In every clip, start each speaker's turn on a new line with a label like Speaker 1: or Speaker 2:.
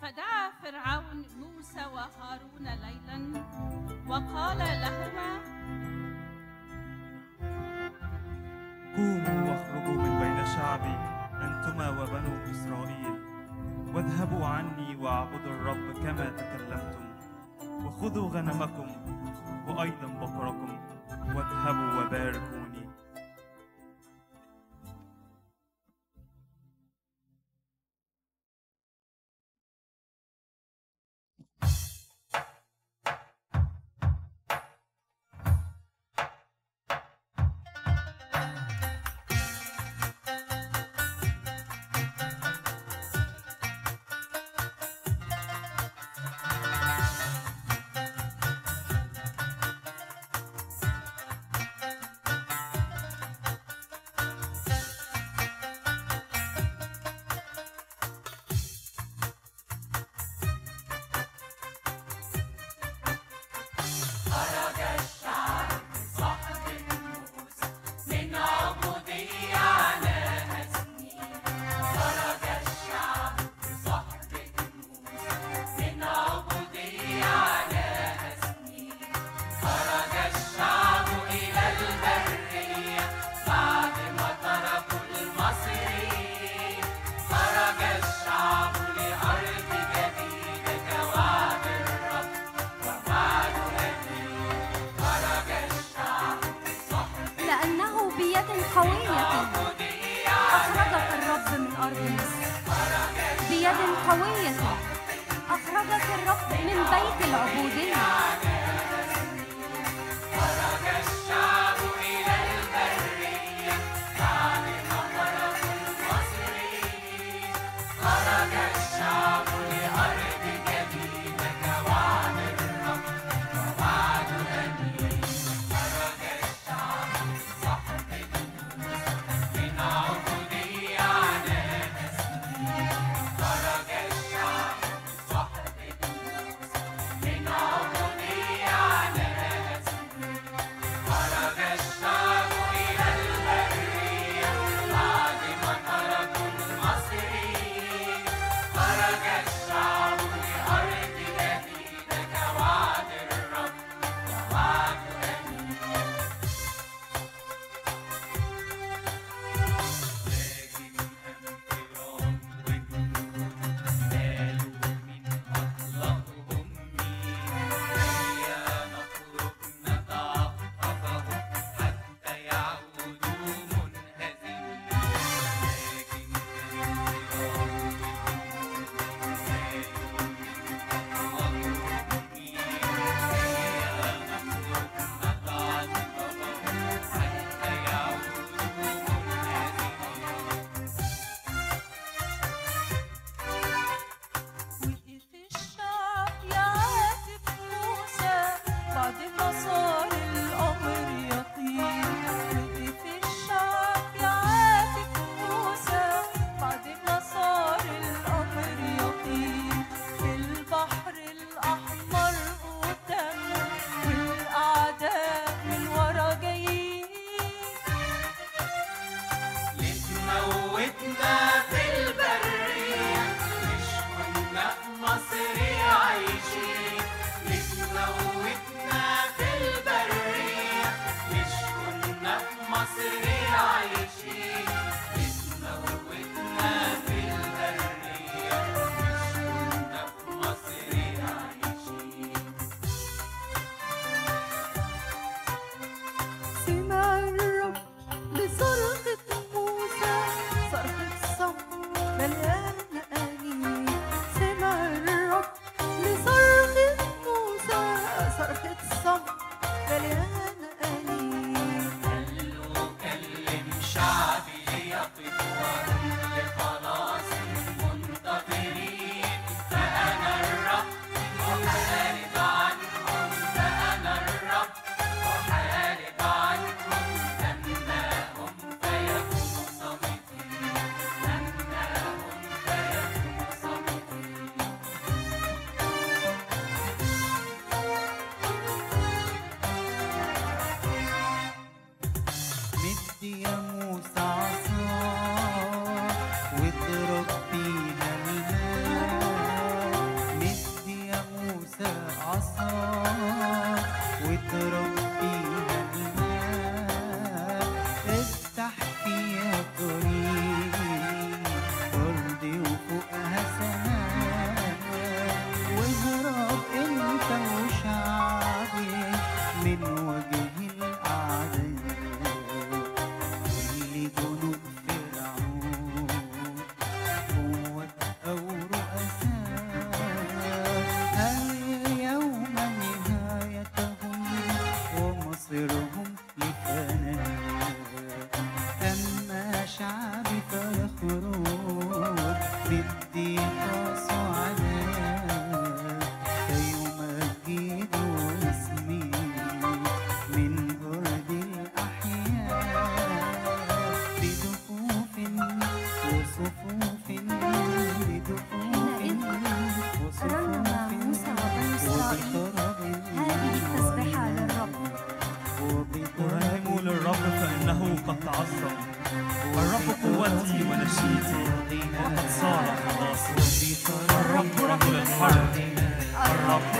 Speaker 1: فدعا فرعون موسى وهارون ليلا وقال لهما
Speaker 2: قوموا واخرجوا من بين شعبي أنتما وبنو إسرائيل واذهبوا عني واعبدوا الرب كما تكلمتم وخذوا غنمكم وأيضا بقركم واذهبوا وباركوني
Speaker 3: بيت العبودية
Speaker 4: city. the um قد الرب رجل الحرب الرب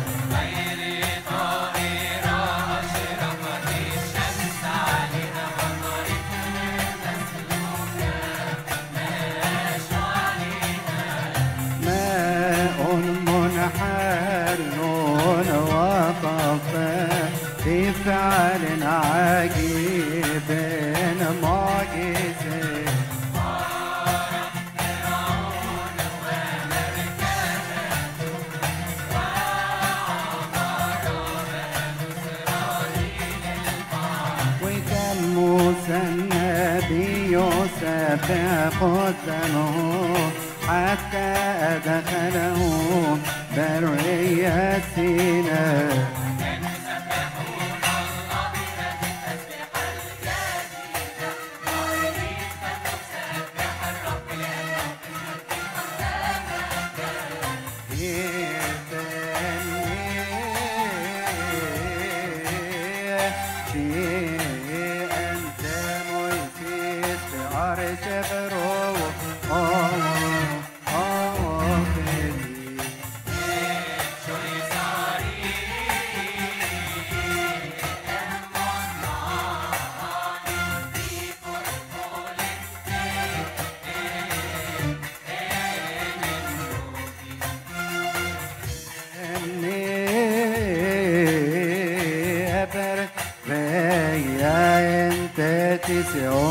Speaker 5: فقدمه حتى أدخله برية
Speaker 4: 谢谢哦。